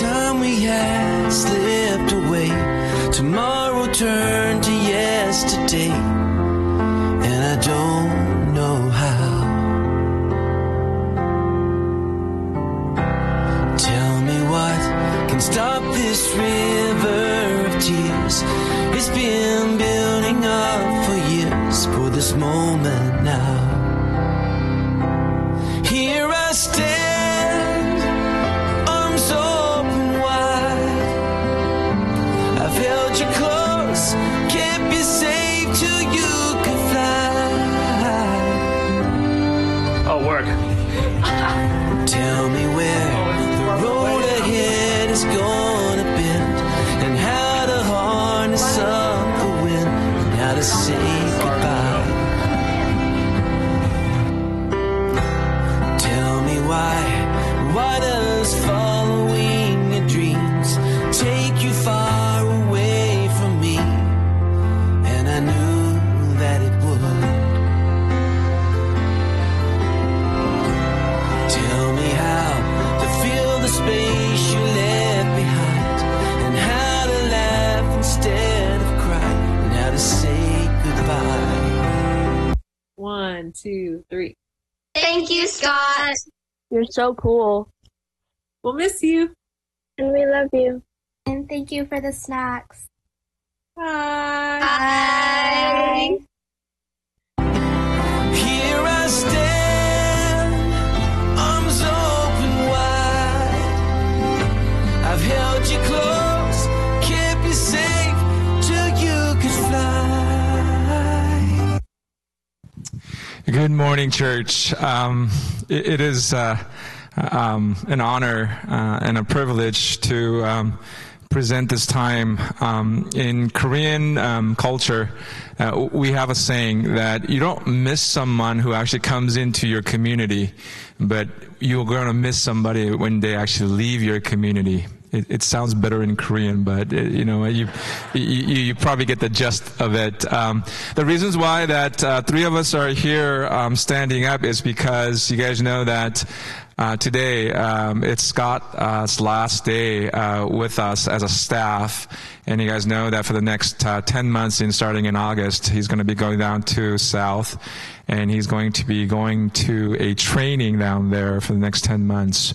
time we had slipped away. Tomorrow turned to yesterday, and I don't know how. Tell me what can stop this river of tears. It's been building up for years for this moment now. Tell One, two, three. Thank you, Scott. You're so cool. We'll miss you. And we love you. And thank you for the snacks. Bye. Good morning, church. Um, it, it is uh, um, an honor uh, and a privilege to um, present this time. Um, in Korean um, culture, uh, we have a saying that you don't miss someone who actually comes into your community, but you're going to miss somebody when they actually leave your community. It, it sounds better in Korean, but uh, you know you, you you probably get the gist of it. Um, the reasons why that uh, three of us are here um, standing up is because you guys know that. Uh, today, um, it's Scott's last day uh, with us as a staff, and you guys know that for the next uh, 10 months, in starting in August, he's going to be going down to South, and he's going to be going to a training down there for the next 10 months.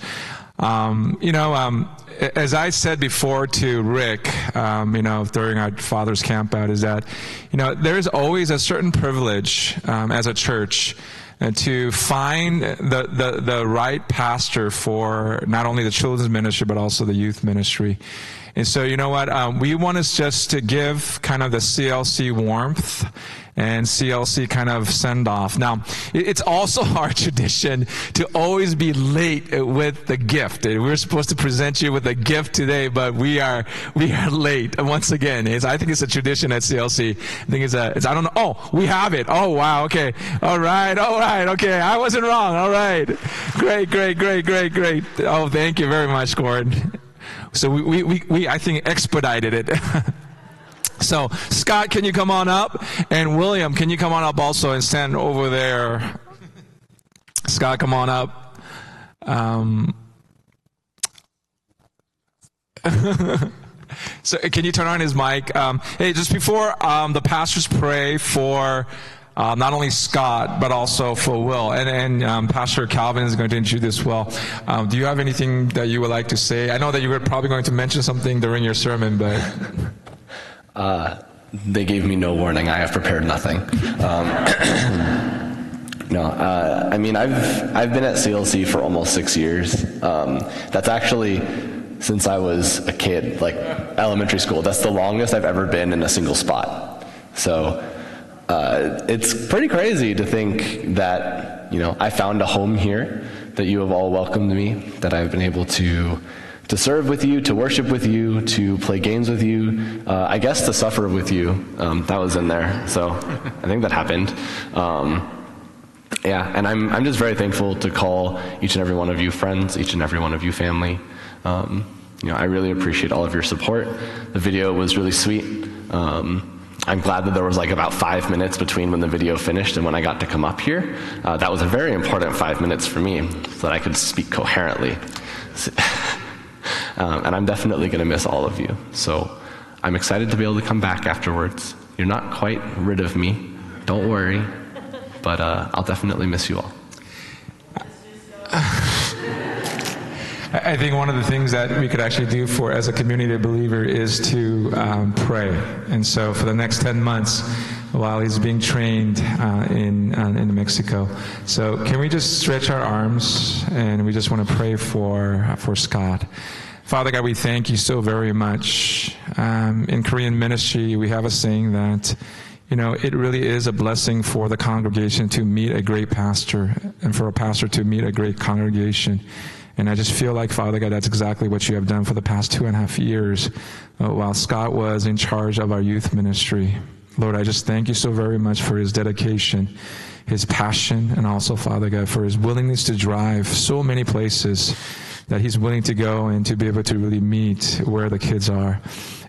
Um, you know, um, as I said before to Rick, um, you know, during our father's camp out, is that, you know, there's always a certain privilege um, as a church uh, to find the, the, the right pastor for not only the children's ministry, but also the youth ministry. And so, you know what? Um, we want us just to give kind of the CLC warmth and CLC kind of send off. Now, it's also our tradition to always be late with the gift. We're supposed to present you with a gift today, but we are we are late once again. I think it's a tradition at CLC. I think it's a. It's, I don't know. Oh, we have it. Oh, wow. Okay. All right. All right. Okay. I wasn't wrong. All right. Great. Great. Great. Great. Great. Oh, thank you very much, Gordon. So we, we, we, we I think expedited it. So, Scott, can you come on up? And William, can you come on up also and stand over there? Scott, come on up. Um, so, can you turn on his mic? Um, hey, just before um, the pastors pray for uh, not only Scott, but also for Will. And, and um, Pastor Calvin is going to introduce Will. Um, do you have anything that you would like to say? I know that you were probably going to mention something during your sermon, but. Uh, they gave me no warning. I have prepared nothing. Um, no, uh, I mean I've I've been at CLC for almost six years. Um, that's actually since I was a kid, like elementary school. That's the longest I've ever been in a single spot. So uh, it's pretty crazy to think that you know I found a home here, that you have all welcomed me, that I've been able to to serve with you, to worship with you, to play games with you, uh, I guess to suffer with you. Um, that was in there, so I think that happened. Um, yeah, and I'm, I'm just very thankful to call each and every one of you friends, each and every one of you family. Um, you know, I really appreciate all of your support. The video was really sweet. Um, I'm glad that there was like about five minutes between when the video finished and when I got to come up here. Uh, that was a very important five minutes for me so that I could speak coherently. Um, and I'm definitely going to miss all of you. So I'm excited to be able to come back afterwards. You're not quite rid of me. Don't worry. But uh, I'll definitely miss you all. I think one of the things that we could actually do for as a community believer is to um, pray. And so for the next 10 months, while he's being trained uh, in uh, in Mexico, so can we just stretch our arms and we just want to pray for for Scott. Father God, we thank you so very much. Um, in Korean ministry, we have a saying that you know, it really is a blessing for the congregation to meet a great pastor and for a pastor to meet a great congregation. And I just feel like, Father God, that's exactly what you have done for the past two and a half years uh, while Scott was in charge of our youth ministry. Lord, I just thank you so very much for his dedication, his passion, and also, Father God, for his willingness to drive so many places that he's willing to go and to be able to really meet where the kids are.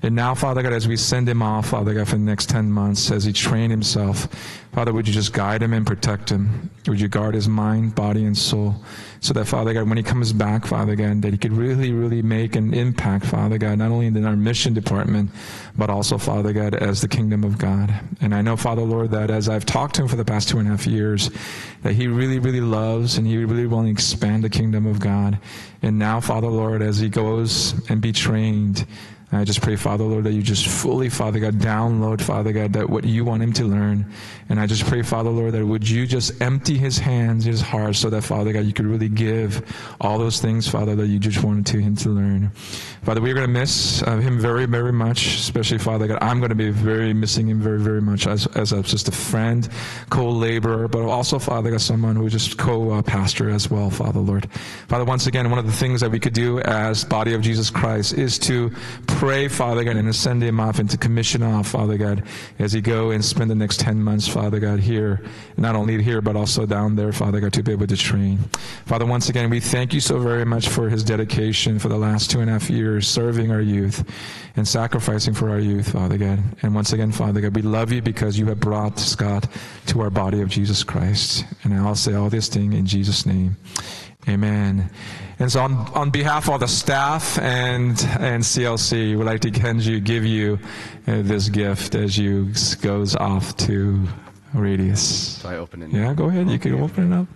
And now, Father God, as we send him off, Father God, for the next 10 months, as he train himself, Father, would you just guide him and protect him? Would you guard his mind, body, and soul? So that, Father God, when he comes back, Father God, that he could really, really make an impact, Father God, not only in our mission department, but also, Father God, as the kingdom of God. And I know, Father Lord, that as I've talked to him for the past two and a half years, that he really, really loves and he really want to expand the kingdom of God. And now, Father Lord, as he goes and be trained, I just pray, Father, Lord, that you just fully, Father God, download, Father God, that what you want him to learn. And I just pray, Father, Lord, that would you just empty his hands, his heart, so that, Father God, you could really give all those things, Father, that you just wanted to him to learn. Father, we're going to miss uh, him very, very much, especially, Father God. I'm going to be very missing him very, very much as, as a, just a friend, co-laborer, but also, Father God, someone who is just co-pastor as well, Father, Lord. Father, once again, one of the things that we could do as body of Jesus Christ is to pray, Father God, and send him off and to commission off, Father God, as he go and spend the next 10 months, Father God, here, not only here, but also down there, Father God, to be able to train. Father, once again, we thank you so very much for his dedication for the last two and a half years, serving our youth and sacrificing for our youth, Father God. And once again, Father God, we love you because you have brought Scott to our body of Jesus Christ. And I'll say all this thing in Jesus' name. Amen. And so, on, on behalf of the staff and and CLC, we'd like to Kenji give you uh, this gift as you goes off to Radius. So I open it. Yeah, go ahead. You can open it up.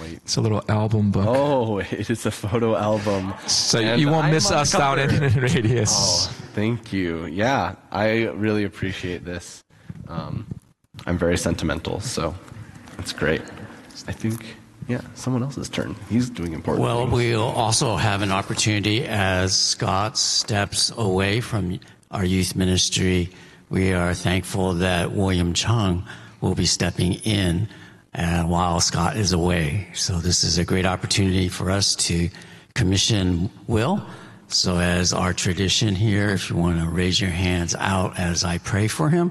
Wait. It's a little album book. Oh, it is a photo album. so and you won't I'm miss us down in, in Radius. Oh, thank you. Yeah, I really appreciate this. Um, I'm very sentimental, so it's great. I think, yeah, someone else's turn. He's doing important Well, things. we'll also have an opportunity as Scott steps away from our youth ministry. We are thankful that William Cheung will be stepping in uh, while Scott is away. So this is a great opportunity for us to commission Will. So as our tradition here, if you want to raise your hands out as I pray for him,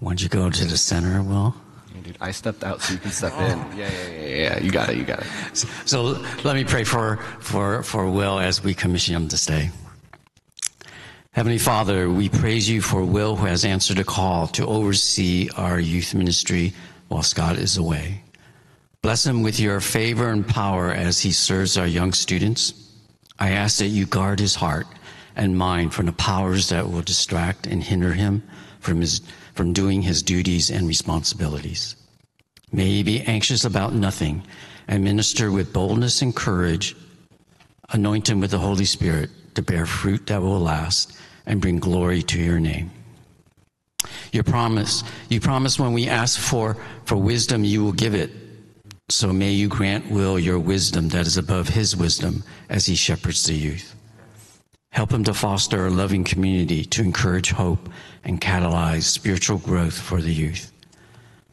why don't you go to the center, Will? Dude, I stepped out so you can step in. Yeah, yeah, yeah, yeah, yeah. You got it, you got it. So let me pray for, for, for Will as we commission him to stay. Heavenly Father, we praise you for Will who has answered a call to oversee our youth ministry while Scott is away. Bless him with your favor and power as he serves our young students. I ask that you guard his heart and mind from the powers that will distract and hinder him from, his, from doing his duties and responsibilities. May he be anxious about nothing and minister with boldness and courage, anoint him with the Holy Spirit to bear fruit that will last and bring glory to your name. Your promise, you promise when we ask for, for wisdom, you will give it. So may you grant Will your wisdom that is above his wisdom as he shepherds the youth. Help him to foster a loving community to encourage hope and catalyze spiritual growth for the youth.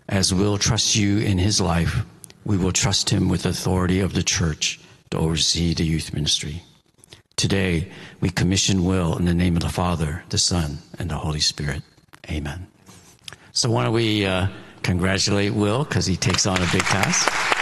As Will trusts you in his life, we will trust him with the authority of the church to oversee the youth ministry. Today, we commission Will in the name of the Father, the Son, and the Holy Spirit. Amen. So, why don't we uh, congratulate Will because he takes on a big task?